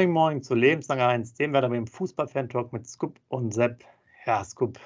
Moin, moin zu Lebenslang 1, dem werden wir im Fußball-Fan-Talk mit Scoop und Sepp. Ja, Scoop,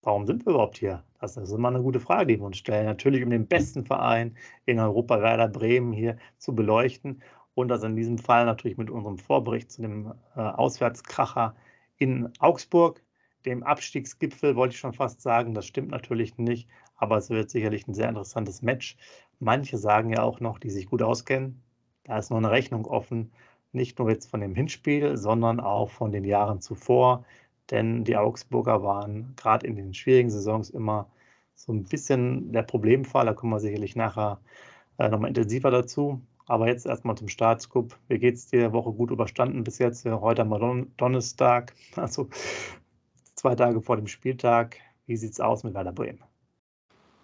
warum sind wir überhaupt hier? Das ist immer eine gute Frage, die wir uns stellen. Natürlich, um den besten Verein in Europa, Werder Bremen, hier zu beleuchten. Und das in diesem Fall natürlich mit unserem Vorbericht zu dem äh, Auswärtskracher in Augsburg, dem Abstiegsgipfel, wollte ich schon fast sagen. Das stimmt natürlich nicht, aber es wird sicherlich ein sehr interessantes Match. Manche sagen ja auch noch, die sich gut auskennen, da ist noch eine Rechnung offen, nicht nur jetzt von dem Hinspiel, sondern auch von den Jahren zuvor. Denn die Augsburger waren gerade in den schwierigen Saisons immer so ein bisschen der Problemfall. Da kommen wir sicherlich nachher äh, nochmal intensiver dazu. Aber jetzt erstmal zum Startscoop. Wie geht es dir? Woche gut überstanden bis jetzt? Heute am Don Donnerstag, also zwei Tage vor dem Spieltag. Wie sieht es aus mit Werder Bremen?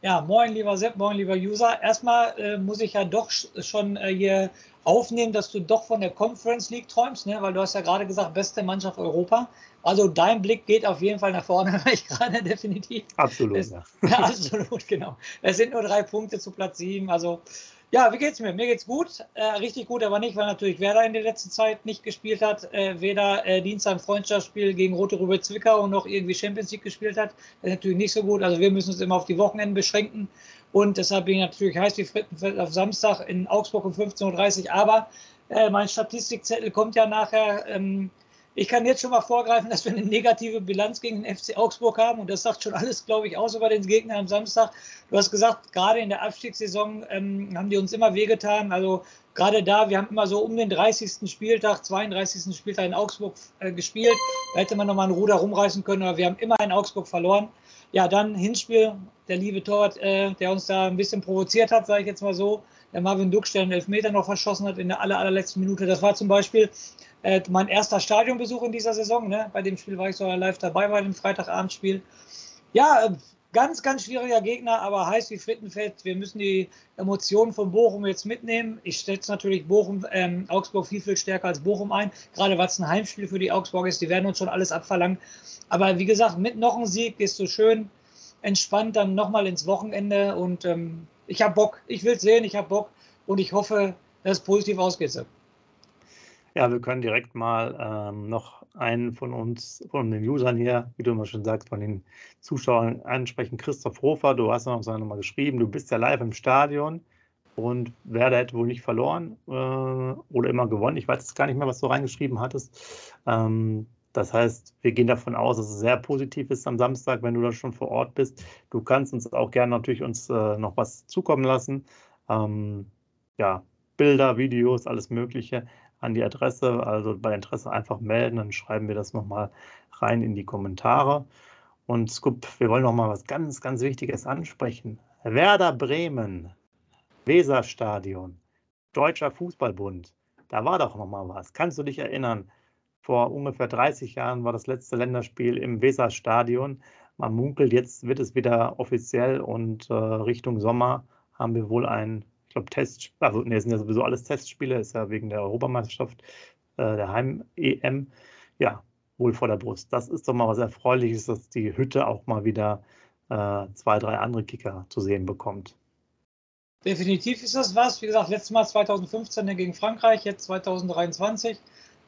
Ja, moin lieber Sepp, moin lieber User. Erstmal äh, muss ich ja doch schon äh, hier aufnehmen, dass du doch von der Conference League träumst, ne? weil du hast ja gerade gesagt, beste Mannschaft Europa. Also dein Blick geht auf jeden Fall nach vorne, ich gerade definitiv. Absolut, es, ja. ja. Absolut, genau. Es sind nur drei Punkte zu Platz sieben. Also ja, wie geht's mir? Mir geht's gut. Äh, richtig gut, aber nicht, weil natürlich Werder in der letzten Zeit nicht gespielt hat. Äh, weder äh, Dienstag im Freundschaftsspiel gegen Rote Rübe Zwickau noch irgendwie Champions League gespielt hat. Das ist natürlich nicht so gut. Also wir müssen uns immer auf die Wochenenden beschränken. Und deshalb bin ich natürlich heiß wie Frittenfeld auf Samstag in Augsburg um 15.30 Uhr. Aber äh, mein Statistikzettel kommt ja nachher. Ähm, ich kann jetzt schon mal vorgreifen, dass wir eine negative Bilanz gegen den FC Augsburg haben und das sagt schon alles, glaube ich, aus über den Gegner am Samstag. Du hast gesagt, gerade in der Abstiegssaison ähm, haben die uns immer wehgetan. Also gerade da, wir haben immer so um den 30. Spieltag, 32. Spieltag in Augsburg äh, gespielt. Da hätte man nochmal ein Ruder rumreißen können, aber wir haben immer in Augsburg verloren. Ja, dann Hinspiel, der liebe Torwart, äh, der uns da ein bisschen provoziert hat, sage ich jetzt mal so. Der Marvin Duck, der einen Elfmeter noch verschossen hat in der aller, allerletzten Minute. Das war zum Beispiel äh, mein erster Stadionbesuch in dieser Saison. Ne? Bei dem Spiel war ich sogar live dabei bei dem Freitagabendspiel. Ja, äh, ganz, ganz schwieriger Gegner, aber heiß wie Frittenfett. Wir müssen die Emotionen von Bochum jetzt mitnehmen. Ich setze natürlich Bochum, ähm, Augsburg viel, viel stärker als Bochum ein, gerade weil es ein Heimspiel für die Augsburg ist. Die werden uns schon alles abverlangen. Aber wie gesagt, mit noch einem Sieg ist so schön entspannt dann nochmal ins Wochenende und ähm, ich habe Bock. Ich will es sehen, ich habe Bock und ich hoffe, dass es positiv ausgeht. Ja, wir können direkt mal ähm, noch einen von uns, von den Usern hier, wie du immer schon sagst, von den Zuschauern ansprechen. Christoph Hofer, du hast uns nochmal geschrieben, du bist ja live im Stadion und Werder hätte wohl nicht verloren äh, oder immer gewonnen. Ich weiß jetzt gar nicht mehr, was du reingeschrieben hattest. Ähm, das heißt, wir gehen davon aus, dass es sehr positiv ist am Samstag, wenn du da schon vor Ort bist. Du kannst uns auch gerne natürlich uns äh, noch was zukommen lassen. Ähm, ja, Bilder, Videos, alles Mögliche an die Adresse. Also bei Interesse einfach melden, dann schreiben wir das nochmal rein in die Kommentare. Und Scoop, wir wollen noch mal was ganz, ganz Wichtiges ansprechen. Werder Bremen, Weserstadion, Deutscher Fußballbund. Da war doch noch mal was. Kannst du dich erinnern? Vor ungefähr 30 Jahren war das letzte Länderspiel im Weserstadion. Man munkelt, jetzt wird es wieder offiziell und äh, Richtung Sommer haben wir wohl ein ich glaube, Test, also ne, sind ja sowieso alles Testspiele, ist ja wegen der Europameisterschaft, äh, der Heim-EM, ja, wohl vor der Brust. Das ist doch mal was Erfreuliches, dass die Hütte auch mal wieder äh, zwei, drei andere Kicker zu sehen bekommt. Definitiv ist das was. Wie gesagt, letztes Mal 2015 gegen Frankreich, jetzt 2023.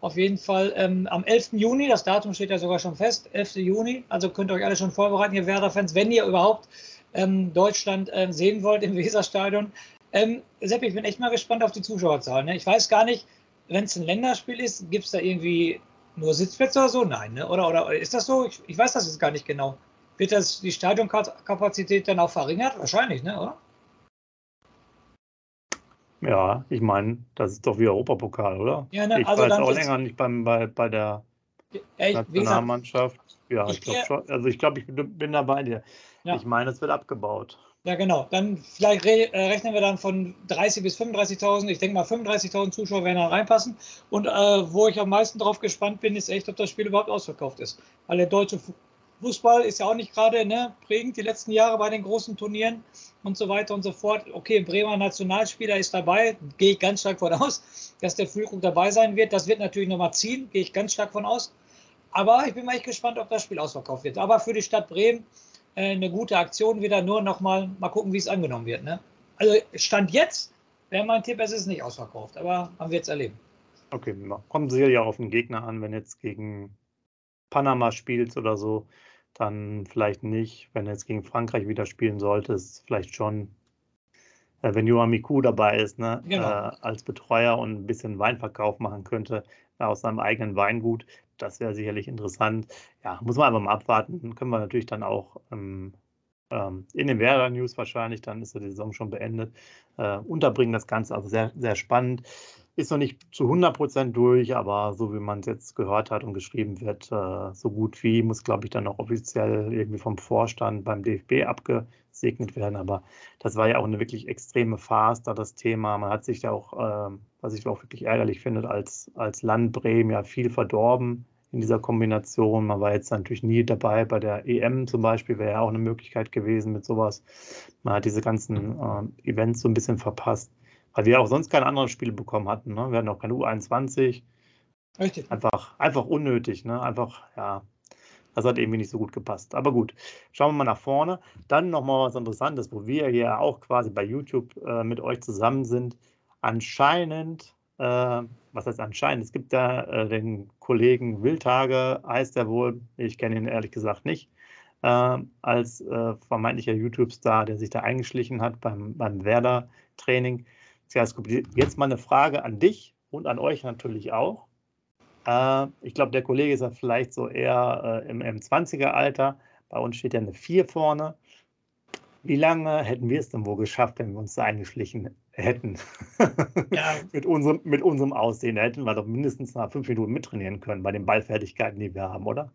Auf jeden Fall ähm, am 11. Juni, das Datum steht ja sogar schon fest, 11. Juni. Also könnt ihr euch alle schon vorbereiten, ihr Werder-Fans, wenn ihr überhaupt ähm, Deutschland äh, sehen wollt im Weserstadion. Ähm, Sepp, ich bin echt mal gespannt auf die Zuschauerzahlen. Ne? Ich weiß gar nicht, wenn es ein Länderspiel ist, gibt es da irgendwie nur Sitzplätze oder so? Nein, ne? oder, oder ist das so? Ich, ich weiß das jetzt gar nicht genau. Wird das die Stadionkapazität dann auch verringert? Wahrscheinlich, ne? oder? Ja, ich meine, das ist doch wie Europapokal, oder? Ja, ne, ich also war jetzt auch länger nicht beim, bei, bei der ja, ich, Nationalmannschaft. Ja, ich, ich glaube schon. Also ich glaube, ich bin da bei dir. Ja. Ich meine, es wird abgebaut. Ja, genau. Dann vielleicht re äh, rechnen wir dann von 30.000 bis 35.000. Ich denke mal, 35.000 Zuschauer werden da reinpassen. Und äh, wo ich am meisten drauf gespannt bin, ist echt, ob das Spiel überhaupt ausverkauft ist. Weil der deutsche Fußball ist ja auch nicht gerade ne, prägend die letzten Jahre bei den großen Turnieren und so weiter und so fort. Okay, Bremer Nationalspieler ist dabei, gehe ich ganz stark von aus, dass der Füllkrug dabei sein wird. Das wird natürlich nochmal ziehen, gehe ich ganz stark von aus. Aber ich bin mal echt gespannt, ob das Spiel ausverkauft wird. Aber für die Stadt Bremen eine gute Aktion wieder. Nur noch mal, gucken, wie es angenommen wird. Ne? Also Stand jetzt wäre mein Tipp, es ist nicht ausverkauft, aber man wird es erleben. Okay, kommt sicherlich auch auf den Gegner an, wenn jetzt gegen Panama spielst oder so, dann vielleicht nicht. Wenn du jetzt gegen Frankreich wieder spielen solltest, vielleicht schon. Äh, wenn Johan Miku dabei ist, ne, genau. äh, als Betreuer und ein bisschen Weinverkauf machen könnte äh, aus seinem eigenen Weingut, das wäre sicherlich interessant. Ja, muss man einfach mal abwarten. Können wir natürlich dann auch ähm, ähm, in den Werder News wahrscheinlich, dann ist die Saison schon beendet, äh, unterbringen das Ganze. Also sehr, sehr spannend. Ist noch nicht zu 100 Prozent durch, aber so wie man es jetzt gehört hat und geschrieben wird, äh, so gut wie, muss, glaube ich, dann auch offiziell irgendwie vom Vorstand beim DFB abgesegnet werden. Aber das war ja auch eine wirklich extreme Phase, da das Thema. Man hat sich ja auch, äh, was ich auch wirklich ärgerlich finde, als, als Land Bremen ja viel verdorben in dieser Kombination. Man war jetzt natürlich nie dabei bei der EM zum Beispiel, wäre ja auch eine Möglichkeit gewesen mit sowas. Man hat diese ganzen äh, Events so ein bisschen verpasst, weil wir auch sonst keine anderen Spiele bekommen hatten. Ne? Wir hatten auch keine U21. Richtig. Einfach, einfach unnötig, ne? Einfach, ja, das hat irgendwie nicht so gut gepasst. Aber gut, schauen wir mal nach vorne. Dann nochmal was Interessantes, wo wir hier auch quasi bei YouTube äh, mit euch zusammen sind. Anscheinend äh, was heißt anscheinend? Es gibt da äh, den Kollegen Wildtage, heißt er wohl, ich kenne ihn ehrlich gesagt nicht, äh, als vermeintlicher YouTube-Star, der sich da eingeschlichen hat beim, beim Werder-Training. Jetzt mal eine Frage an dich und an euch natürlich auch. Äh, ich glaube, der Kollege ist ja vielleicht so eher äh, im M20er-Alter. Bei uns steht ja eine 4 vorne. Wie lange hätten wir es denn wohl geschafft, wenn wir uns da eingeschlichen hätten? Ja. mit, unserem, mit unserem Aussehen hätten wir doch mindestens nach fünf Minuten mittrainieren können bei den Ballfertigkeiten, die wir haben, oder?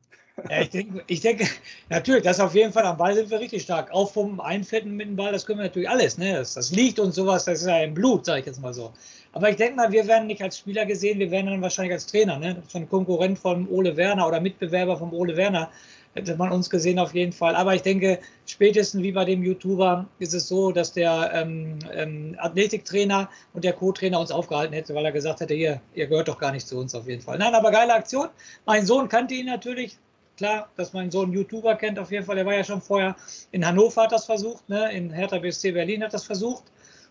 Ja, ich denke, ich denke, natürlich, das auf jeden Fall am Ball sind wir richtig stark. Aufpumpen, einfetten mit dem Ball, das können wir natürlich alles. Ne? Das, das liegt und sowas, das ist ja im Blut, sage ich jetzt mal so. Aber ich denke mal, wir werden nicht als Spieler gesehen, wir werden dann wahrscheinlich als Trainer, ne? von Konkurrent von Ole Werner oder Mitbewerber von Ole Werner hätte man uns gesehen auf jeden Fall. Aber ich denke, spätestens wie bei dem YouTuber ist es so, dass der ähm, ähm, Athletiktrainer und der Co-Trainer uns aufgehalten hätte, weil er gesagt hätte, hier, ihr gehört doch gar nicht zu uns auf jeden Fall. Nein, aber geile Aktion. Mein Sohn kannte ihn natürlich. Klar, dass mein Sohn YouTuber kennt auf jeden Fall. Der war ja schon vorher in Hannover hat das versucht, ne? in Hertha BSC Berlin hat das versucht.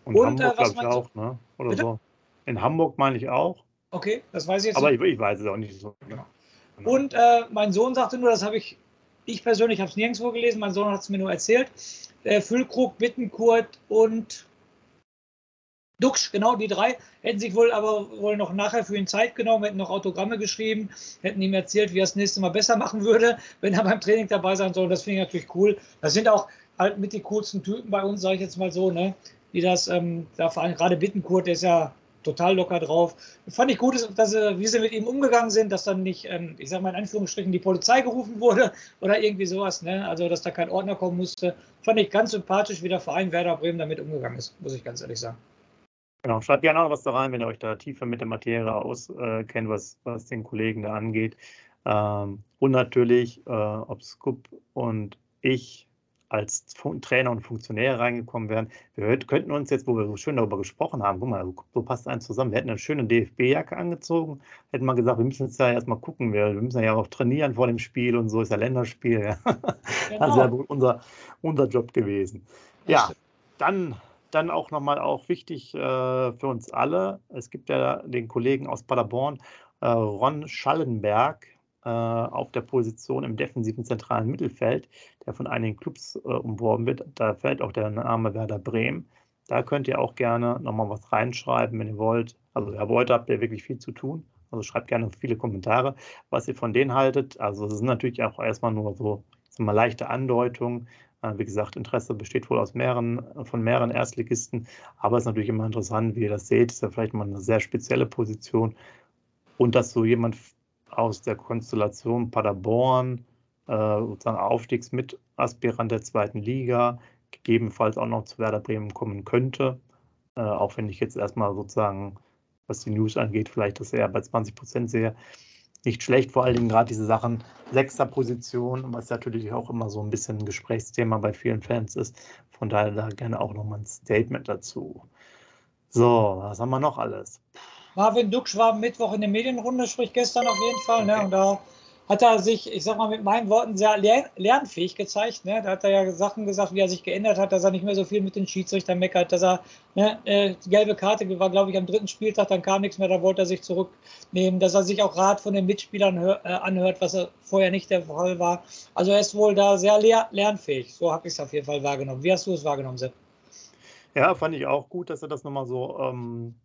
Und, und Hamburg, äh, was ich auch, ne? Oder Bitte? so. In Hamburg meine ich auch. Okay, das weiß ich jetzt. Aber ich, ich, weiß es auch nicht so. Genau. Und äh, mein Sohn sagte nur, das habe ich ich persönlich habe es nirgendwo gelesen, mein Sohn hat es mir nur erzählt. Äh, Füllkrug, Bittenkurt und Duxch, genau die drei, hätten sich wohl aber wohl noch nachher für ihn Zeit genommen, hätten noch Autogramme geschrieben, hätten ihm erzählt, wie er das nächste Mal besser machen würde, wenn er beim Training dabei sein soll. Das finde ich natürlich cool. Das sind auch halt mit die coolsten Typen bei uns, sage ich jetzt mal so, ne? Die das, ähm, da vor allem gerade Bittenkurt, der ist ja total locker drauf. Fand ich gut, dass, sie, wie sie mit ihm umgegangen sind, dass dann nicht, ähm, ich sag mal in Anführungsstrichen, die Polizei gerufen wurde oder irgendwie sowas, ne? also dass da kein Ordner kommen musste. Fand ich ganz sympathisch, wie der Verein Werder Bremen damit umgegangen ist, muss ich ganz ehrlich sagen. Genau, schreibt gerne auch was da rein, wenn ihr euch da tiefer mit der Materie auskennt, was, was den Kollegen da angeht. Ähm, und natürlich, äh, ob Scoop und ich als Trainer und Funktionäre reingekommen wären. Wir könnten uns jetzt, wo wir so schön darüber gesprochen haben, guck mal, so passt eins zusammen. Wir hätten eine schöne DFB-Jacke angezogen, hätten mal gesagt, wir müssen jetzt ja erstmal gucken, wir, wir, müssen ja auch trainieren vor dem Spiel und so ist ja Länderspiel. Ja. Genau. Das wäre unser, unser Job gewesen. Ja, dann, dann auch nochmal auch wichtig äh, für uns alle. Es gibt ja den Kollegen aus Paderborn, äh, Ron Schallenberg, auf der Position im defensiven zentralen Mittelfeld, der von einigen Clubs äh, umworben wird. Da fällt auch der Name Werder Bremen. Da könnt ihr auch gerne nochmal was reinschreiben, wenn ihr wollt. Also, Herr heute habt ihr wirklich viel zu tun. Also, schreibt gerne viele Kommentare, was ihr von denen haltet. Also, es sind natürlich auch erstmal nur so mal, leichte Andeutungen. Äh, wie gesagt, Interesse besteht wohl aus mehreren, von mehreren Erstligisten. Aber es ist natürlich immer interessant, wie ihr das seht. Ist ja vielleicht mal eine sehr spezielle Position. Und dass so jemand aus der Konstellation Paderborn, äh, sozusagen Aufstiegsmitaspirant der zweiten Liga, gegebenenfalls auch noch zu Werder Bremen kommen könnte. Äh, auch wenn ich jetzt erstmal sozusagen, was die News angeht, vielleicht das eher bei 20 Prozent sehe. Nicht schlecht, vor allen Dingen gerade diese Sachen sechster Position, was natürlich auch immer so ein bisschen ein Gesprächsthema bei vielen Fans ist. Von daher da gerne auch nochmal ein Statement dazu. So, was haben wir noch alles? Marvin Duksch war Mittwoch in der Medienrunde, sprich gestern auf jeden Fall. Ne? Und da hat er sich, ich sag mal mit meinen Worten, sehr lernfähig gezeigt. Ne? Da hat er ja Sachen gesagt, wie er sich geändert hat, dass er nicht mehr so viel mit den Schiedsrichtern meckert, dass er, ne, äh, die gelbe Karte war, glaube ich, am dritten Spieltag, dann kam nichts mehr, da wollte er sich zurücknehmen, dass er sich auch Rat von den Mitspielern äh, anhört, was er vorher nicht der Fall war. Also er ist wohl da sehr lernfähig. So habe ich es auf jeden Fall wahrgenommen. Wie hast du es wahrgenommen, Sepp? Ja, fand ich auch gut, dass er das nochmal so ähm,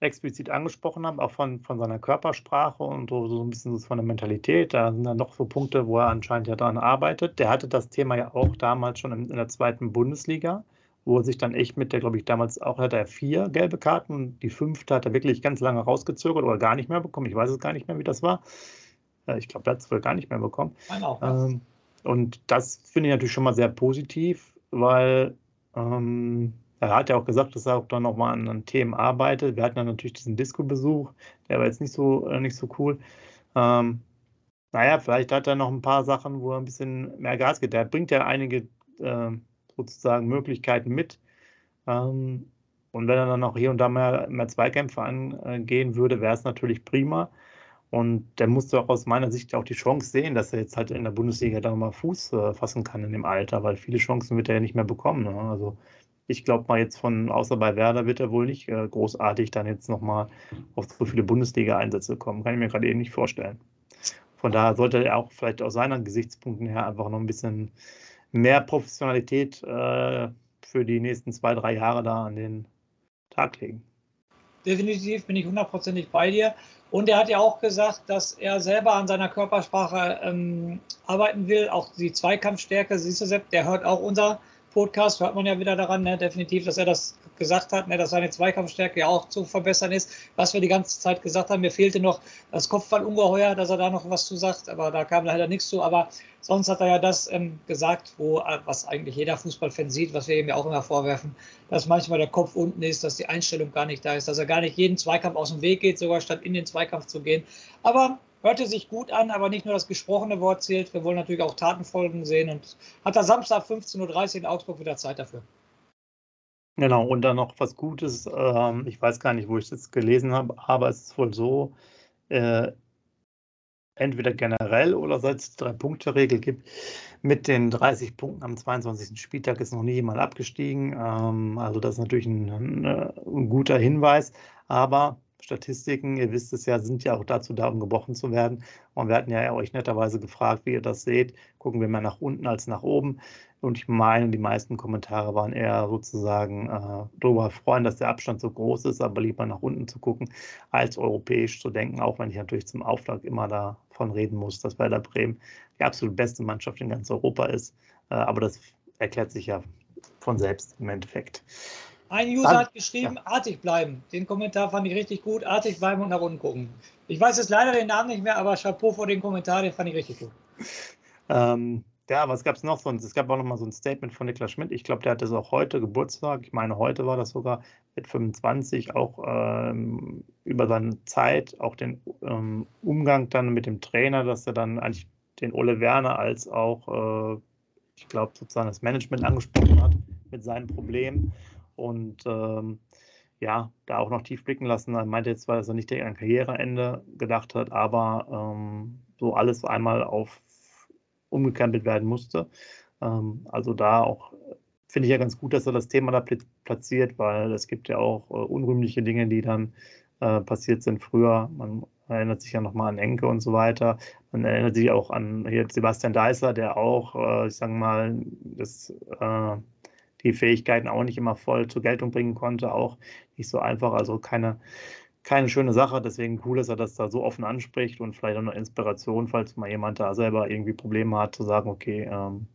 explizit angesprochen haben, auch von, von seiner Körpersprache und so, so ein bisschen von der Mentalität. Da sind dann noch so Punkte, wo er anscheinend ja daran arbeitet. Der hatte das Thema ja auch damals schon in, in der zweiten Bundesliga, wo er sich dann echt mit der, glaube ich, damals auch hatte er vier gelbe Karten. Die fünfte hat er wirklich ganz lange rausgezögert oder gar nicht mehr bekommen. Ich weiß es gar nicht mehr, wie das war. Äh, ich glaube, er hat es wohl gar nicht mehr bekommen. Auch, ähm, und das finde ich natürlich schon mal sehr positiv, weil ähm, er hat ja auch gesagt, dass er auch dann nochmal an, an Themen arbeitet. Wir hatten dann natürlich diesen Disco-Besuch, der war jetzt nicht so, äh, nicht so cool. Ähm, naja, vielleicht hat er noch ein paar Sachen, wo er ein bisschen mehr Gas gibt. Der bringt ja einige äh, sozusagen Möglichkeiten mit. Ähm, und wenn er dann auch hier und da mehr, mehr Zweikämpfe angehen würde, wäre es natürlich prima. Und der musste auch aus meiner Sicht auch die Chance sehen, dass er jetzt halt in der Bundesliga da nochmal Fuß äh, fassen kann in dem Alter, weil viele Chancen wird er ja nicht mehr bekommen. Ne? Also ich glaube mal jetzt von, außer bei Werder wird er wohl nicht äh, großartig dann jetzt nochmal auf so viele Bundesliga-Einsätze kommen. Kann ich mir gerade eben nicht vorstellen. Von daher sollte er auch vielleicht aus seinen Gesichtspunkten her einfach noch ein bisschen mehr Professionalität äh, für die nächsten zwei, drei Jahre da an den Tag legen. Definitiv bin ich hundertprozentig bei dir. Und er hat ja auch gesagt, dass er selber an seiner Körpersprache ähm, arbeiten will, auch die Zweikampfstärke. Siehst du, Sepp, der hört auch unser Podcast hört man ja wieder daran, ne, definitiv, dass er das gesagt hat, ne, dass seine Zweikampfstärke ja auch zu verbessern ist. Was wir die ganze Zeit gesagt haben, mir fehlte noch das Kopfballungeheuer, dass er da noch was zu sagt, aber da kam leider nichts zu. Aber sonst hat er ja das ähm, gesagt, wo, äh, was eigentlich jeder Fußballfan sieht, was wir ihm ja auch immer vorwerfen, dass manchmal der Kopf unten ist, dass die Einstellung gar nicht da ist, dass er gar nicht jeden Zweikampf aus dem Weg geht, sogar statt in den Zweikampf zu gehen. Aber hörte sich gut an, aber nicht nur das gesprochene Wort zählt. Wir wollen natürlich auch Tatenfolgen sehen und hat da Samstag 15.30 Uhr in Augsburg wieder Zeit dafür. Genau, und dann noch was Gutes. Ähm, ich weiß gar nicht, wo ich das gelesen habe, aber es ist wohl so, äh, entweder generell oder seit es die Drei-Punkte-Regel gibt, mit den 30 Punkten am 22. Spieltag ist noch nie jemand abgestiegen. Ähm, also das ist natürlich ein, ein, ein guter Hinweis, aber Statistiken, ihr wisst es ja, sind ja auch dazu da, um gebrochen zu werden. Und wir hatten ja euch netterweise gefragt, wie ihr das seht. Gucken wir mehr nach unten als nach oben. Und ich meine, die meisten Kommentare waren eher sozusagen äh, darüber freuen, dass der Abstand so groß ist, aber lieber nach unten zu gucken, als europäisch zu denken, auch wenn ich natürlich zum Auftrag immer davon reden muss, dass Werder Bremen die absolut beste Mannschaft in ganz Europa ist. Äh, aber das erklärt sich ja von selbst im Endeffekt. Ein User Dann, hat geschrieben, ja. artig bleiben. Den Kommentar fand ich richtig gut. Artig bleiben und nach unten gucken. Ich weiß jetzt leider den Namen nicht mehr, aber Chapeau vor den Kommentar, den fand ich richtig gut. Ähm, ja, was gab es noch sonst? Es gab auch noch mal so ein Statement von Niklas Schmidt. Ich glaube, der hatte so auch heute Geburtstag. Ich meine, heute war das sogar mit 25, auch ähm, über seine Zeit, auch den ähm, Umgang dann mit dem Trainer, dass er dann eigentlich den Ole Werner als auch, äh, ich glaube, sozusagen das Management angesprochen hat mit seinen Problemen und ähm, ja, da auch noch tief blicken lassen. Er meinte jetzt zwar, dass er nicht an Karriereende gedacht hat, aber ähm, so alles einmal auf umgekrempelt werden musste. Ähm, also da auch finde ich ja ganz gut, dass er das Thema da platziert, weil es gibt ja auch äh, unrühmliche Dinge, die dann äh, passiert sind früher. Man erinnert sich ja nochmal an Enke und so weiter. Man erinnert sich auch an hier Sebastian Deißer, der auch, äh, ich sage mal, das äh, die Fähigkeiten auch nicht immer voll zur Geltung bringen konnte, auch nicht so einfach. Also keine, keine schöne Sache. Deswegen cool, dass er das da so offen anspricht und vielleicht auch eine Inspiration, falls mal jemand da selber irgendwie Probleme hat, zu sagen, okay, ähm,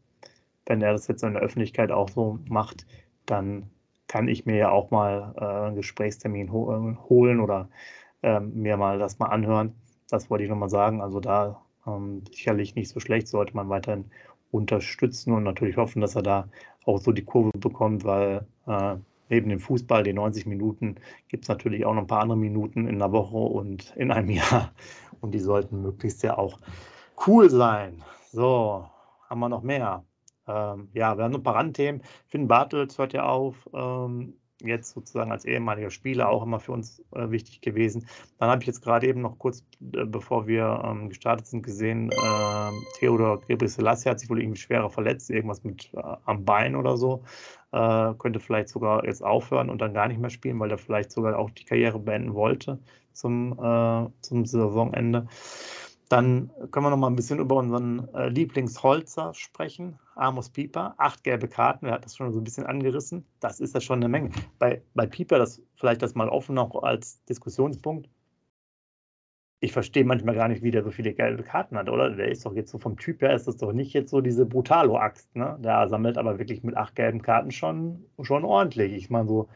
wenn er das jetzt in der Öffentlichkeit auch so macht, dann kann ich mir ja auch mal äh, einen Gesprächstermin ho äh, holen oder ähm, mir mal das mal anhören. Das wollte ich nochmal sagen. Also da ähm, sicherlich nicht so schlecht, sollte man weiterhin unterstützen und natürlich hoffen, dass er da auch so die Kurve bekommt, weil äh, neben dem Fußball, den 90 Minuten, gibt es natürlich auch noch ein paar andere Minuten in der Woche und in einem Jahr. Und die sollten möglichst ja auch cool sein. So, haben wir noch mehr. Ähm, ja, wir haben noch ein paar Randthemen. Finn Bartels hört ja auf. Ähm, jetzt sozusagen als ehemaliger Spieler auch immer für uns äh, wichtig gewesen. Dann habe ich jetzt gerade eben noch kurz, äh, bevor wir ähm, gestartet sind, gesehen, äh, Theodor Gebrselassie hat sich wohl irgendwie schwerer verletzt, irgendwas mit äh, am Bein oder so. Äh, könnte vielleicht sogar jetzt aufhören und dann gar nicht mehr spielen, weil er vielleicht sogar auch die Karriere beenden wollte zum, äh, zum Saisonende. Dann können wir noch mal ein bisschen über unseren Lieblingsholzer sprechen. Amos Pieper, acht gelbe Karten, er hat das schon so ein bisschen angerissen. Das ist ja schon eine Menge. Bei, bei Pieper, das vielleicht das mal offen noch als Diskussionspunkt. Ich verstehe manchmal gar nicht, wie der so viele gelbe Karten hat, oder? Der ist doch jetzt so vom Typ her, ist das doch nicht jetzt so diese Brutalo-Axt, ne? Der sammelt aber wirklich mit acht gelben Karten schon, schon ordentlich. Ich meine, so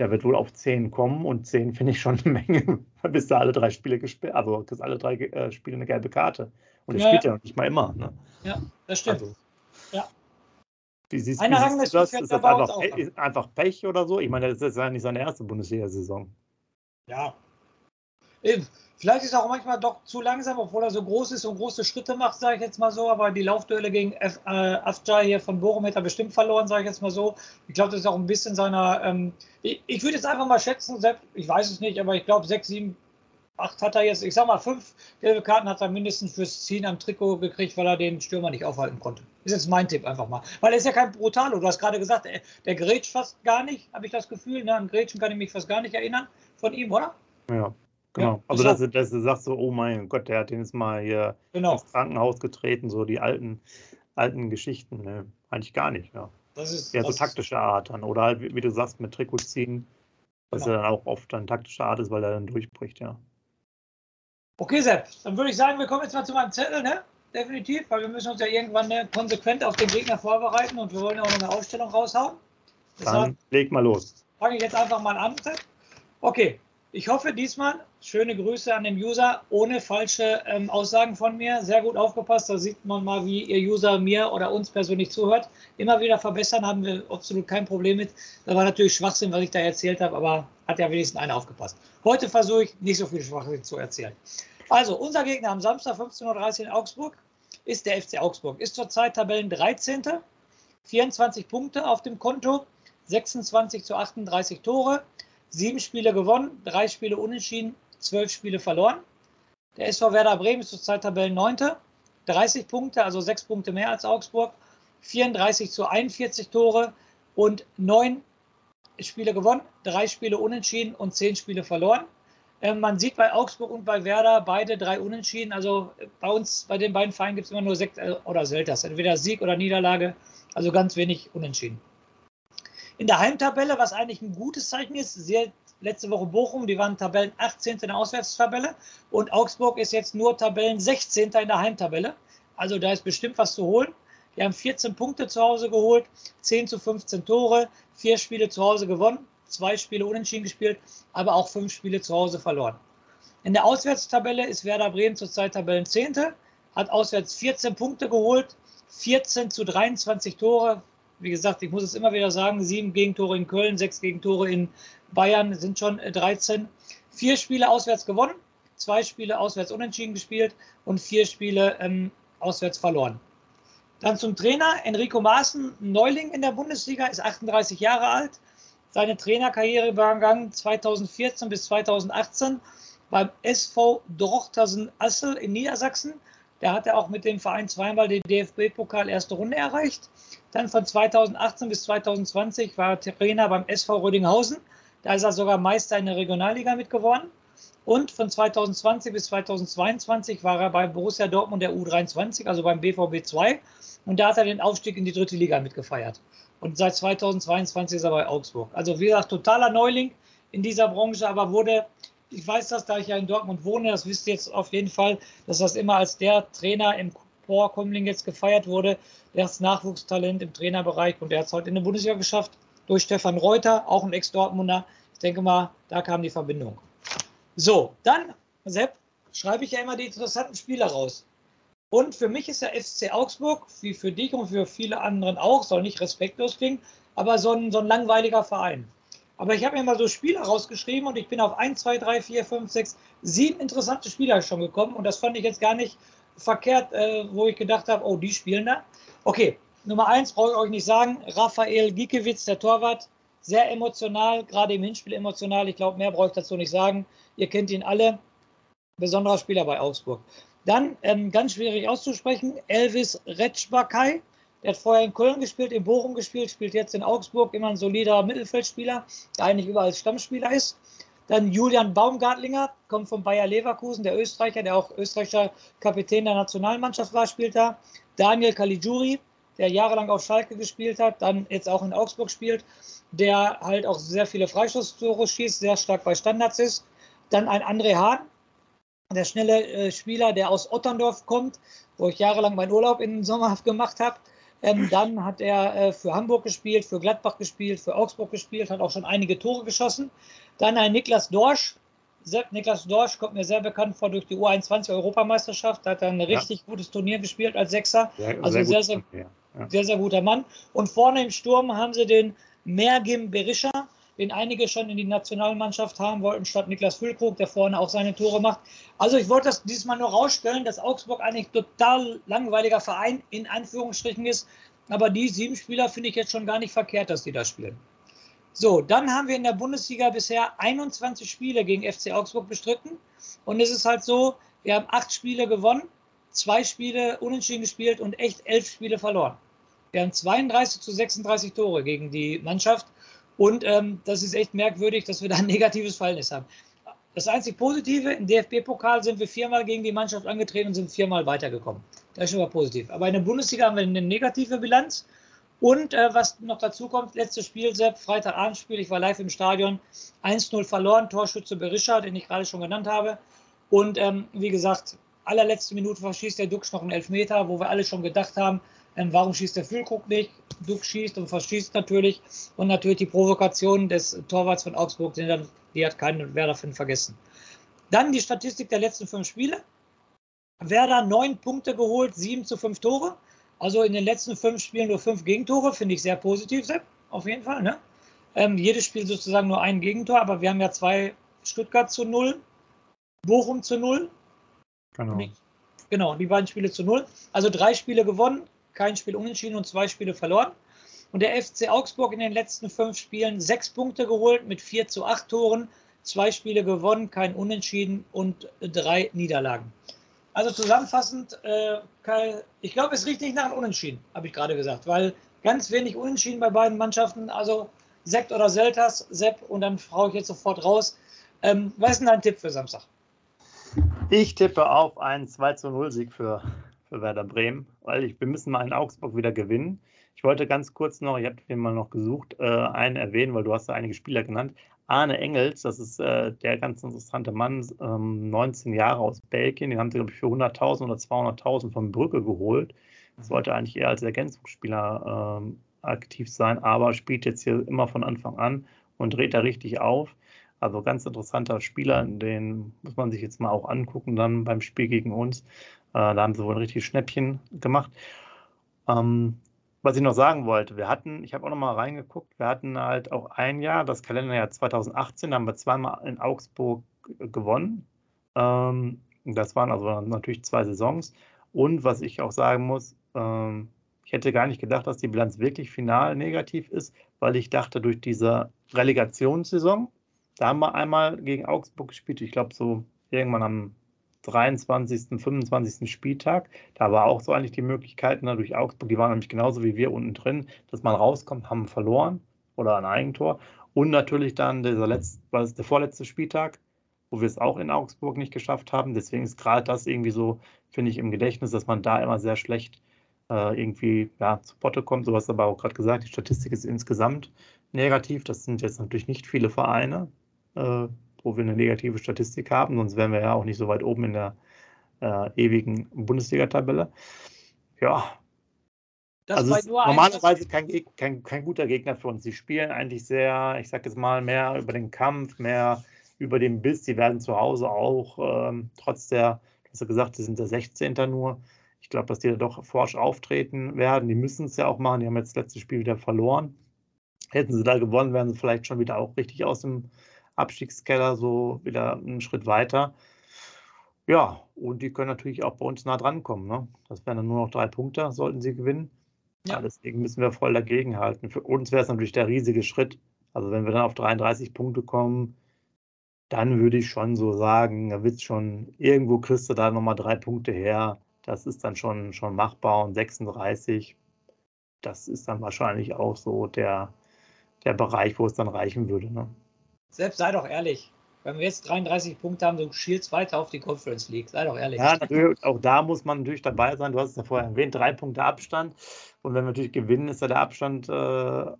der wird wohl auf 10 kommen und 10 finde ich schon eine Menge, bis da alle drei Spiele gespielt, also kriegst alle drei äh, Spiele eine gelbe Karte. Und er ja, spielt ja noch nicht mal immer. Ne? Ja, das stimmt. Also, ja. Wie siehst, Eine wie siehst du das? Ist das einfach, Pech, einfach Pech oder so? Ich meine, das ist ja nicht seine erste Bundesliga-Saison. Ja. Eben. Vielleicht ist er auch manchmal doch zu langsam, obwohl er so groß ist und große Schritte macht, sage ich jetzt mal so. Aber die Laufduelle gegen F, äh, Afjai hier von Bochum hat er bestimmt verloren, sage ich jetzt mal so. Ich glaube, das ist auch ein bisschen seiner. Ähm, ich, ich würde jetzt einfach mal schätzen, selbst, ich weiß es nicht, aber ich glaube, sechs, sieben, acht hat er jetzt. Ich sag mal, fünf gelbe Karten hat er mindestens fürs Ziehen am Trikot gekriegt, weil er den Stürmer nicht aufhalten konnte. Ist jetzt mein Tipp einfach mal. Weil er ist ja kein Brutalo. Du hast gerade gesagt, der, der grätscht fast gar nicht, habe ich das Gefühl. Ne? An Grätschen kann ich mich fast gar nicht erinnern von ihm, oder? Ja. Genau, ja, also dass, du, dass du sagst so, oh mein Gott, der hat den jetzt mal hier genau. ins Krankenhaus getreten, so die alten, alten Geschichten. Ne? Eigentlich gar nicht, ja. Das ist ja so taktische Art dann. Oder halt, wie, wie du sagst, mit Trikot ziehen, was genau. ja dann auch oft dann taktische Art ist, weil er dann durchbricht, ja. Okay, Sepp, dann würde ich sagen, wir kommen jetzt mal zu meinem Zettel, ne? Definitiv, weil wir müssen uns ja irgendwann ne, konsequent auf den Gegner vorbereiten und wir wollen ja auch noch eine Ausstellung raushauen. Deshalb dann leg mal los. Fange ich jetzt einfach mal an, Sepp. Okay, ich hoffe diesmal, schöne Grüße an den User, ohne falsche ähm, Aussagen von mir. Sehr gut aufgepasst, da sieht man mal, wie Ihr User mir oder uns persönlich zuhört. Immer wieder verbessern, haben wir absolut kein Problem mit. Da war natürlich Schwachsinn, was ich da erzählt habe, aber hat ja wenigstens einer aufgepasst. Heute versuche ich nicht so viel Schwachsinn zu erzählen. Also, unser Gegner am Samstag 15.30 Uhr in Augsburg ist der FC Augsburg. Ist zurzeit Tabellen 13. 24 Punkte auf dem Konto, 26 zu 38 Tore sieben Spiele gewonnen, drei Spiele unentschieden, zwölf Spiele verloren. Der SV Werder Bremen ist zurzeit Tabellen 9. 30 Punkte, also sechs Punkte mehr als Augsburg, 34 zu 41 Tore und neun Spiele gewonnen, drei Spiele unentschieden und zehn Spiele verloren. Ähm, man sieht bei Augsburg und bei Werder beide drei Unentschieden. Also bei uns, bei den beiden Vereinen gibt es immer nur sechs äh, oder selten, entweder Sieg oder Niederlage, also ganz wenig Unentschieden. In der Heimtabelle, was eigentlich ein gutes Zeichen ist, sehr, letzte Woche Bochum, die waren Tabellen 18. in der Auswärtstabelle und Augsburg ist jetzt nur Tabellen 16. in der Heimtabelle. Also da ist bestimmt was zu holen. Die haben 14 Punkte zu Hause geholt, 10 zu 15 Tore, vier Spiele zu Hause gewonnen, zwei Spiele unentschieden gespielt, aber auch fünf Spiele zu Hause verloren. In der Auswärtstabelle ist Werder Bremen zurzeit Tabellen 10. Hat auswärts 14 Punkte geholt, 14 zu 23 Tore, wie gesagt, ich muss es immer wieder sagen, sieben Gegentore in Köln, sechs Gegentore in Bayern sind schon 13. Äh, vier Spiele auswärts gewonnen, zwei Spiele auswärts unentschieden gespielt und vier Spiele ähm, auswärts verloren. Dann zum Trainer. Enrico Maaßen, Neuling in der Bundesliga, ist 38 Jahre alt. Seine Trainerkarriere begann 2014 bis 2018 beim SV Drochtersen Assel in Niedersachsen. Da hat er auch mit dem Verein zweimal den DFB-Pokal erste Runde erreicht. Dann von 2018 bis 2020 war er Trainer beim SV Rödinghausen. Da ist er sogar Meister in der Regionalliga mitgeworden. Und von 2020 bis 2022 war er bei Borussia Dortmund der U23, also beim BVB 2. Und da hat er den Aufstieg in die dritte Liga mitgefeiert. Und seit 2022 ist er bei Augsburg. Also wie gesagt, totaler Neuling in dieser Branche, aber wurde ich weiß das, da ich ja in Dortmund wohne, das wisst ihr jetzt auf jeden Fall, dass das immer als der Trainer im Vorkommling jetzt gefeiert wurde, das Nachwuchstalent im Trainerbereich und der hat es heute in der Bundesliga geschafft durch Stefan Reuter, auch ein Ex-Dortmunder. Ich denke mal, da kam die Verbindung. So, dann, Sepp, schreibe ich ja immer die interessanten Spieler raus. Und für mich ist der FC Augsburg, wie für dich und für viele anderen auch, soll nicht respektlos klingen, aber so ein, so ein langweiliger Verein. Aber ich habe mir mal so Spieler rausgeschrieben und ich bin auf 1, 2, 3, 4, 5, 6, 7 interessante Spieler schon gekommen und das fand ich jetzt gar nicht verkehrt, äh, wo ich gedacht habe, oh, die spielen da. Okay, Nummer 1 brauche ich euch nicht sagen, Raphael Giekewitz, der Torwart, sehr emotional, gerade im Hinspiel emotional. Ich glaube, mehr brauche ich dazu nicht sagen. Ihr kennt ihn alle. Besonderer Spieler bei Augsburg. Dann ähm, ganz schwierig auszusprechen, Elvis Retschbakai. Der hat vorher in Köln gespielt, in Bochum gespielt, spielt jetzt in Augsburg, immer ein solider Mittelfeldspieler, der eigentlich überall Stammspieler ist. Dann Julian Baumgartlinger, kommt von Bayer Leverkusen, der Österreicher, der auch österreichischer Kapitän der Nationalmannschaft war, spielt da. Daniel Caligiuri, der jahrelang auf Schalke gespielt hat, dann jetzt auch in Augsburg spielt, der halt auch sehr viele Freistoßtore schießt, sehr stark bei Standards ist. Dann ein André Hahn, der schnelle äh, Spieler, der aus Otterndorf kommt, wo ich jahrelang meinen Urlaub in Sommerhaft gemacht habe. Ähm, dann hat er äh, für Hamburg gespielt, für Gladbach gespielt, für Augsburg gespielt, hat auch schon einige Tore geschossen. Dann ein Niklas Dorsch. Niklas Dorsch kommt mir sehr bekannt vor durch die U21-Europameisterschaft. Da hat er ein richtig ja. gutes Turnier gespielt als Sechser. Sehr, also sehr, sehr, sehr, sehr, sehr guter Mann. Und vorne im Sturm haben sie den Mergim Berisha den einige schon in die Nationalmannschaft haben wollten, statt Niklas Füllkrug, der vorne auch seine Tore macht. Also ich wollte das diesmal nur rausstellen, dass Augsburg eigentlich total langweiliger Verein in Anführungsstrichen ist. Aber die sieben Spieler finde ich jetzt schon gar nicht verkehrt, dass die da spielen. So, dann haben wir in der Bundesliga bisher 21 Spiele gegen FC Augsburg bestritten. Und es ist halt so, wir haben acht Spiele gewonnen, zwei Spiele unentschieden gespielt und echt elf Spiele verloren. Wir haben 32 zu 36 Tore gegen die Mannschaft. Und ähm, das ist echt merkwürdig, dass wir da ein negatives Verhältnis haben. Das einzig Positive, im DFB-Pokal sind wir viermal gegen die Mannschaft angetreten und sind viermal weitergekommen. Das ist schon mal positiv. Aber in der Bundesliga haben wir eine negative Bilanz. Und äh, was noch dazu kommt, letztes Spiel, Sepp, Freitagabendspiel, ich war live im Stadion, 1-0 verloren, Torschütze Berisha, den ich gerade schon genannt habe. Und ähm, wie gesagt, allerletzte Minute verschießt der Dux noch einen Elfmeter, wo wir alle schon gedacht haben, ähm, warum schießt der Füllkrug nicht? Duck schießt und verschießt natürlich. Und natürlich die Provokation des Torwarts von Augsburg, die, die hat keinen Werder Finn vergessen. Dann die Statistik der letzten fünf Spiele. Werder neun Punkte geholt, sieben zu fünf Tore. Also in den letzten fünf Spielen nur fünf Gegentore, finde ich sehr positiv, Sepp, auf jeden Fall. Ne? Ähm, jedes Spiel sozusagen nur ein Gegentor, aber wir haben ja zwei Stuttgart zu null, Bochum zu null. Genau. Genau, die beiden Spiele zu null. Also drei Spiele gewonnen, kein Spiel unentschieden und zwei Spiele verloren. Und der FC Augsburg in den letzten fünf Spielen sechs Punkte geholt mit vier zu acht Toren, zwei Spiele gewonnen, kein Unentschieden und drei Niederlagen. Also zusammenfassend, äh, ich glaube, es riecht nicht nach einem Unentschieden, habe ich gerade gesagt, weil ganz wenig Unentschieden bei beiden Mannschaften. Also Sekt oder Selters, Sepp und dann frage ich jetzt sofort raus. Ähm, was ist denn dein Tipp für Samstag? Ich tippe auf einen 2 zu 0 Sieg für für Werder Bremen, weil ich, wir müssen mal in Augsburg wieder gewinnen. Ich wollte ganz kurz noch, ich habe den mal noch gesucht, äh, einen erwähnen, weil du hast ja einige Spieler genannt. Arne Engels, das ist äh, der ganz interessante Mann, ähm, 19 Jahre aus Belgien, den haben sie, glaube ich, für 100.000 oder 200.000 von Brücke geholt. Das sollte eigentlich eher als Ergänzungsspieler ähm, aktiv sein, aber spielt jetzt hier immer von Anfang an und dreht da richtig auf. Also ganz interessanter Spieler, den muss man sich jetzt mal auch angucken dann beim Spiel gegen uns. Äh, da haben sie wohl ein richtiges Schnäppchen gemacht. Ähm, was ich noch sagen wollte, wir hatten, ich habe auch noch mal reingeguckt, wir hatten halt auch ein Jahr, das Kalenderjahr 2018, da haben wir zweimal in Augsburg gewonnen. Ähm, das waren also natürlich zwei Saisons. Und was ich auch sagen muss, ähm, ich hätte gar nicht gedacht, dass die Bilanz wirklich final negativ ist, weil ich dachte, durch diese Relegationssaison, da haben wir einmal gegen Augsburg gespielt, ich glaube so irgendwann am 23., 25. Spieltag. Da war auch so eigentlich die Möglichkeit, ne, durch Augsburg, die waren nämlich genauso wie wir unten drin, dass man rauskommt, haben verloren oder ein Eigentor. Und natürlich dann dieser letzte, was der vorletzte Spieltag, wo wir es auch in Augsburg nicht geschafft haben. Deswegen ist gerade das irgendwie so, finde ich, im Gedächtnis, dass man da immer sehr schlecht äh, irgendwie ja, zu Potte kommt. So hast du aber auch gerade gesagt, die Statistik ist insgesamt negativ. Das sind jetzt natürlich nicht viele Vereine. Äh, wo wir eine negative Statistik haben, sonst wären wir ja auch nicht so weit oben in der äh, ewigen Bundesliga-Tabelle. Ja. Das also normalerweise kein, kein, kein guter Gegner für uns. Sie spielen eigentlich sehr, ich sage jetzt mal, mehr über den Kampf, mehr über den Biss. Sie werden zu Hause auch, ähm, trotz der, du hast ja gesagt, sie sind der 16. nur. Ich glaube, dass die da doch forsch auftreten werden. Die müssen es ja auch machen. Die haben jetzt das letzte Spiel wieder verloren. Hätten sie da gewonnen, wären sie vielleicht schon wieder auch richtig aus dem Abstiegskeller so wieder einen Schritt weiter. Ja, und die können natürlich auch bei uns nah dran kommen. Ne? Das wären dann nur noch drei Punkte, sollten sie gewinnen. Ja. ja deswegen müssen wir voll dagegen halten. Für uns wäre es natürlich der riesige Schritt, Also wenn wir dann auf 33 Punkte kommen, dann würde ich schon so sagen, da wird schon, irgendwo kriegst du da nochmal drei Punkte her. Das ist dann schon, schon machbar und 36, das ist dann wahrscheinlich auch so der, der Bereich, wo es dann reichen würde. Ne? Selbst sei doch ehrlich, wenn wir jetzt 33 Punkte haben, du schielst weiter auf die Conference League. Sei doch ehrlich. Ja, natürlich, auch da muss man natürlich dabei sein. Du hast es ja vorher erwähnt, drei Punkte Abstand. Und wenn wir natürlich gewinnen, ist ja der Abstand äh,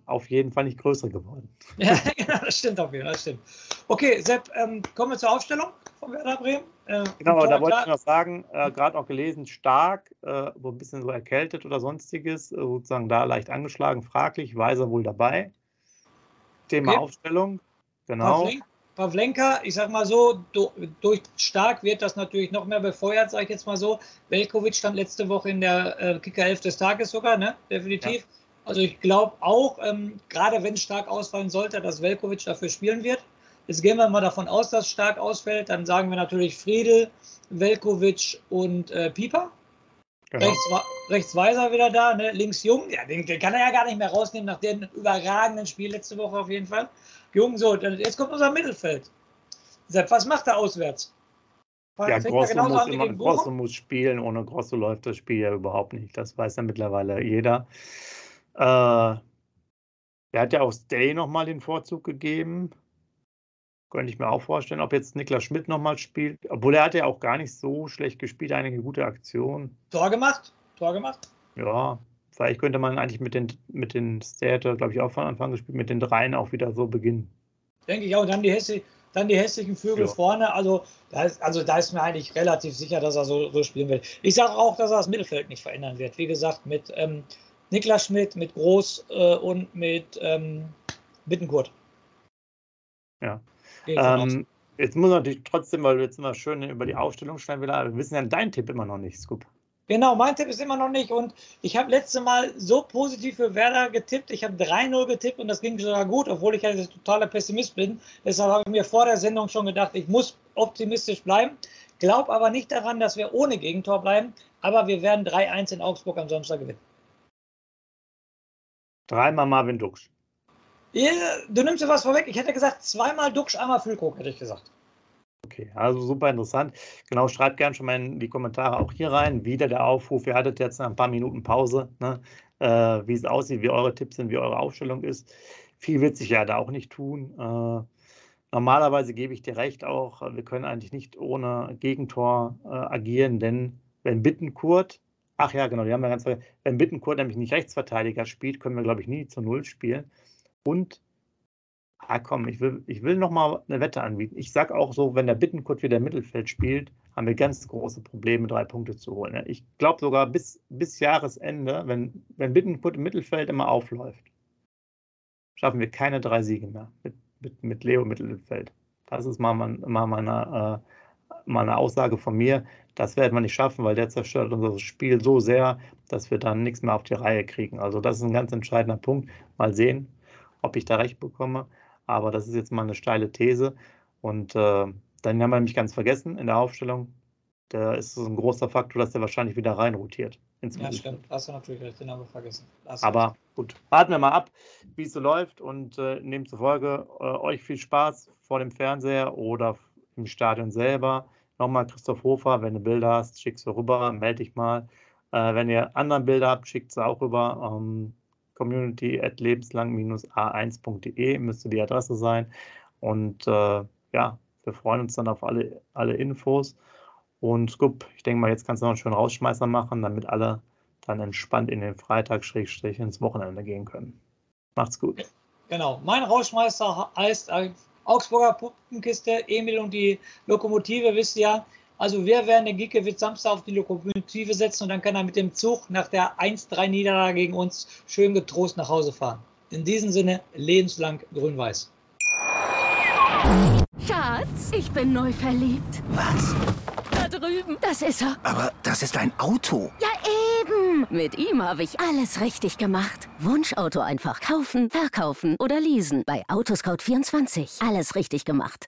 auf jeden Fall nicht größer geworden. Ja, genau, das stimmt auf jeden Fall. Das stimmt. Okay, Sepp, ähm, kommen wir zur Aufstellung von Werder Bremen. Äh, genau, da wollte ich noch sagen, äh, gerade auch gelesen, stark, äh, so ein bisschen so erkältet oder sonstiges, äh, sozusagen da leicht angeschlagen, fraglich, Weiser wohl dabei. Thema okay. Aufstellung, genau. Pavlenka, Pavlenka, ich sag mal so, durch Stark wird das natürlich noch mehr befeuert, sage ich jetzt mal so. Velkovic stand letzte Woche in der äh, Kicker 11 des Tages sogar, ne? Definitiv. Ja. Also ich glaube auch, ähm, gerade wenn Stark ausfallen sollte, dass Velkovic dafür spielen wird. Jetzt gehen wir mal davon aus, dass Stark ausfällt. Dann sagen wir natürlich Friedel, Velkovic und äh, Pieper. Genau. Rechts, rechts Weiser wieder da, ne? links Jung. Ja, den, den, kann er ja gar nicht mehr rausnehmen nach dem überragenden Spiel letzte Woche auf jeden Fall. Jung, so, jetzt kommt unser Mittelfeld. Sepp, was macht er auswärts? Ja, Grosso, muss, immer, Grosso muss spielen. Ohne Grosso läuft das Spiel ja überhaupt nicht. Das weiß ja mittlerweile jeder. Äh, er hat ja auch Stay nochmal den Vorzug gegeben. Könnte ich mir auch vorstellen, ob jetzt Niklas Schmidt nochmal spielt. Obwohl er hat ja auch gar nicht so schlecht gespielt, einige gute Aktionen. Tor gemacht? Tor gemacht? Ja, Vielleicht könnte man eigentlich mit den, mit den Theater, glaube ich, auch von Anfang gespielt, mit den dreien auch wieder so beginnen. Denke ich auch. Und dann die, Hässi, dann die hässlichen Vögel ja. vorne. Also da, ist, also da ist mir eigentlich relativ sicher, dass er so, so spielen wird. Ich sage auch, dass er das Mittelfeld nicht verändern wird. Wie gesagt, mit ähm, Niklas Schmidt, mit Groß äh, und mit ähm, Bittenkurt. Ja. Ähm, jetzt muss man natürlich trotzdem, weil wir jetzt immer schön über die Aufstellung schreiben, wir wissen ja deinen Tipp immer noch nicht, Scoop. Genau, mein Tipp ist immer noch nicht. Und ich habe letzte Mal so positiv für Werder getippt. Ich habe 3-0 getippt und das ging sogar gut, obwohl ich halt totaler Pessimist bin. Deshalb habe ich mir vor der Sendung schon gedacht, ich muss optimistisch bleiben. Glaub aber nicht daran, dass wir ohne Gegentor bleiben. Aber wir werden 3-1 in Augsburg am Samstag gewinnen. Dreimal Marvin Duksch. Du nimmst dir was vorweg. Ich hätte gesagt, zweimal Duksch, einmal Füllkrug, hätte ich gesagt. Okay, also super interessant. Genau, schreibt gerne schon mal in die Kommentare auch hier rein. Wieder der Aufruf. Ihr hattet jetzt ein paar Minuten Pause, ne? äh, wie es aussieht, wie eure Tipps sind, wie eure Aufstellung ist. Viel wird sich ja da auch nicht tun. Äh, normalerweise gebe ich dir recht auch, wir können eigentlich nicht ohne Gegentor äh, agieren, denn wenn Bittenkurt, ach ja, genau, die haben wir ganz wenn Bittenkurt nämlich nicht Rechtsverteidiger spielt, können wir, glaube ich, nie zu Null spielen. Und ah komm, ich will, ich will nochmal eine Wette anbieten. Ich sage auch so, wenn der Bittenkurt wieder im Mittelfeld spielt, haben wir ganz große Probleme, drei Punkte zu holen. Ich glaube sogar bis, bis Jahresende, wenn, wenn Bittenkurt im Mittelfeld immer aufläuft, schaffen wir keine drei Siege mehr mit, mit, mit Leo Mittelfeld. Das ist mal, mein, mal meine, äh, meine Aussage von mir. Das werden wir nicht schaffen, weil der zerstört unser Spiel so sehr, dass wir dann nichts mehr auf die Reihe kriegen. Also das ist ein ganz entscheidender Punkt. Mal sehen, ob ich da recht bekomme aber das ist jetzt mal eine steile These. Und äh, dann haben wir nämlich ganz vergessen in der Aufstellung, da ist es ein großer Faktor, dass der wahrscheinlich wieder rein rotiert. Ja, stimmt. Hast du natürlich recht, den haben wir vergessen. Aber gut, warten wir mal ab, wie es so läuft und äh, nehmen zufolge äh, euch viel Spaß vor dem Fernseher oder im Stadion selber. Nochmal Christoph Hofer, wenn du Bilder hast, schickst du rüber, melde dich mal. Äh, wenn ihr andere Bilder habt, schickt sie auch rüber. Ähm, community at lebenslang-a1.de müsste die Adresse sein. Und äh, ja, wir freuen uns dann auf alle, alle Infos. Und Scoop, ich denke mal, jetzt kannst du noch einen schönen Rausschmeißer machen, damit alle dann entspannt in den Freitag Schrägstrich ins Wochenende gehen können. Macht's gut. Genau. Mein Rausschmeißer heißt Augsburger Puppenkiste, Emil und die Lokomotive, wisst ihr ja. Also wir werden den Giekewitz Samstag auf die Lokomotive setzen und dann kann er mit dem Zug nach der 1-3-Niederlage gegen uns schön getrost nach Hause fahren. In diesem Sinne, lebenslang grün-weiß. Schatz, ich bin neu verliebt. Was? Da drüben. Das ist er. Aber das ist ein Auto. Ja, eben. Mit ihm habe ich alles richtig gemacht. Wunschauto einfach kaufen, verkaufen oder leasen. Bei Autoscout24. Alles richtig gemacht.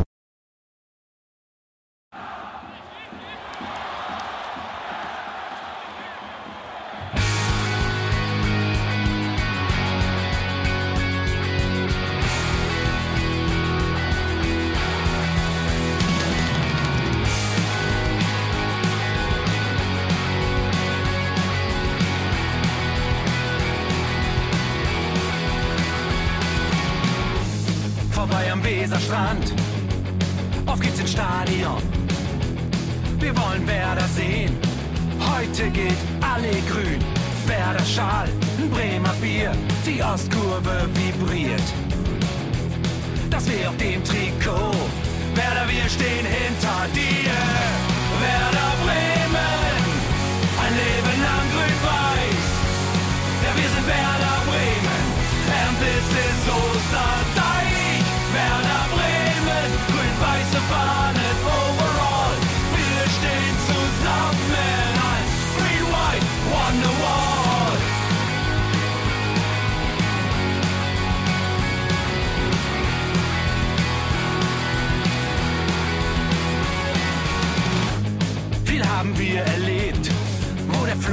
Weserstrand. Auf geht's ins Stadion. Wir wollen Werder sehen. Heute geht alle grün. Werder Schal, ein Bremer Bier. Die Ostkurve vibriert. Das wir auf dem Trikot. Werder, wir stehen hinter dir. Werder Bremen.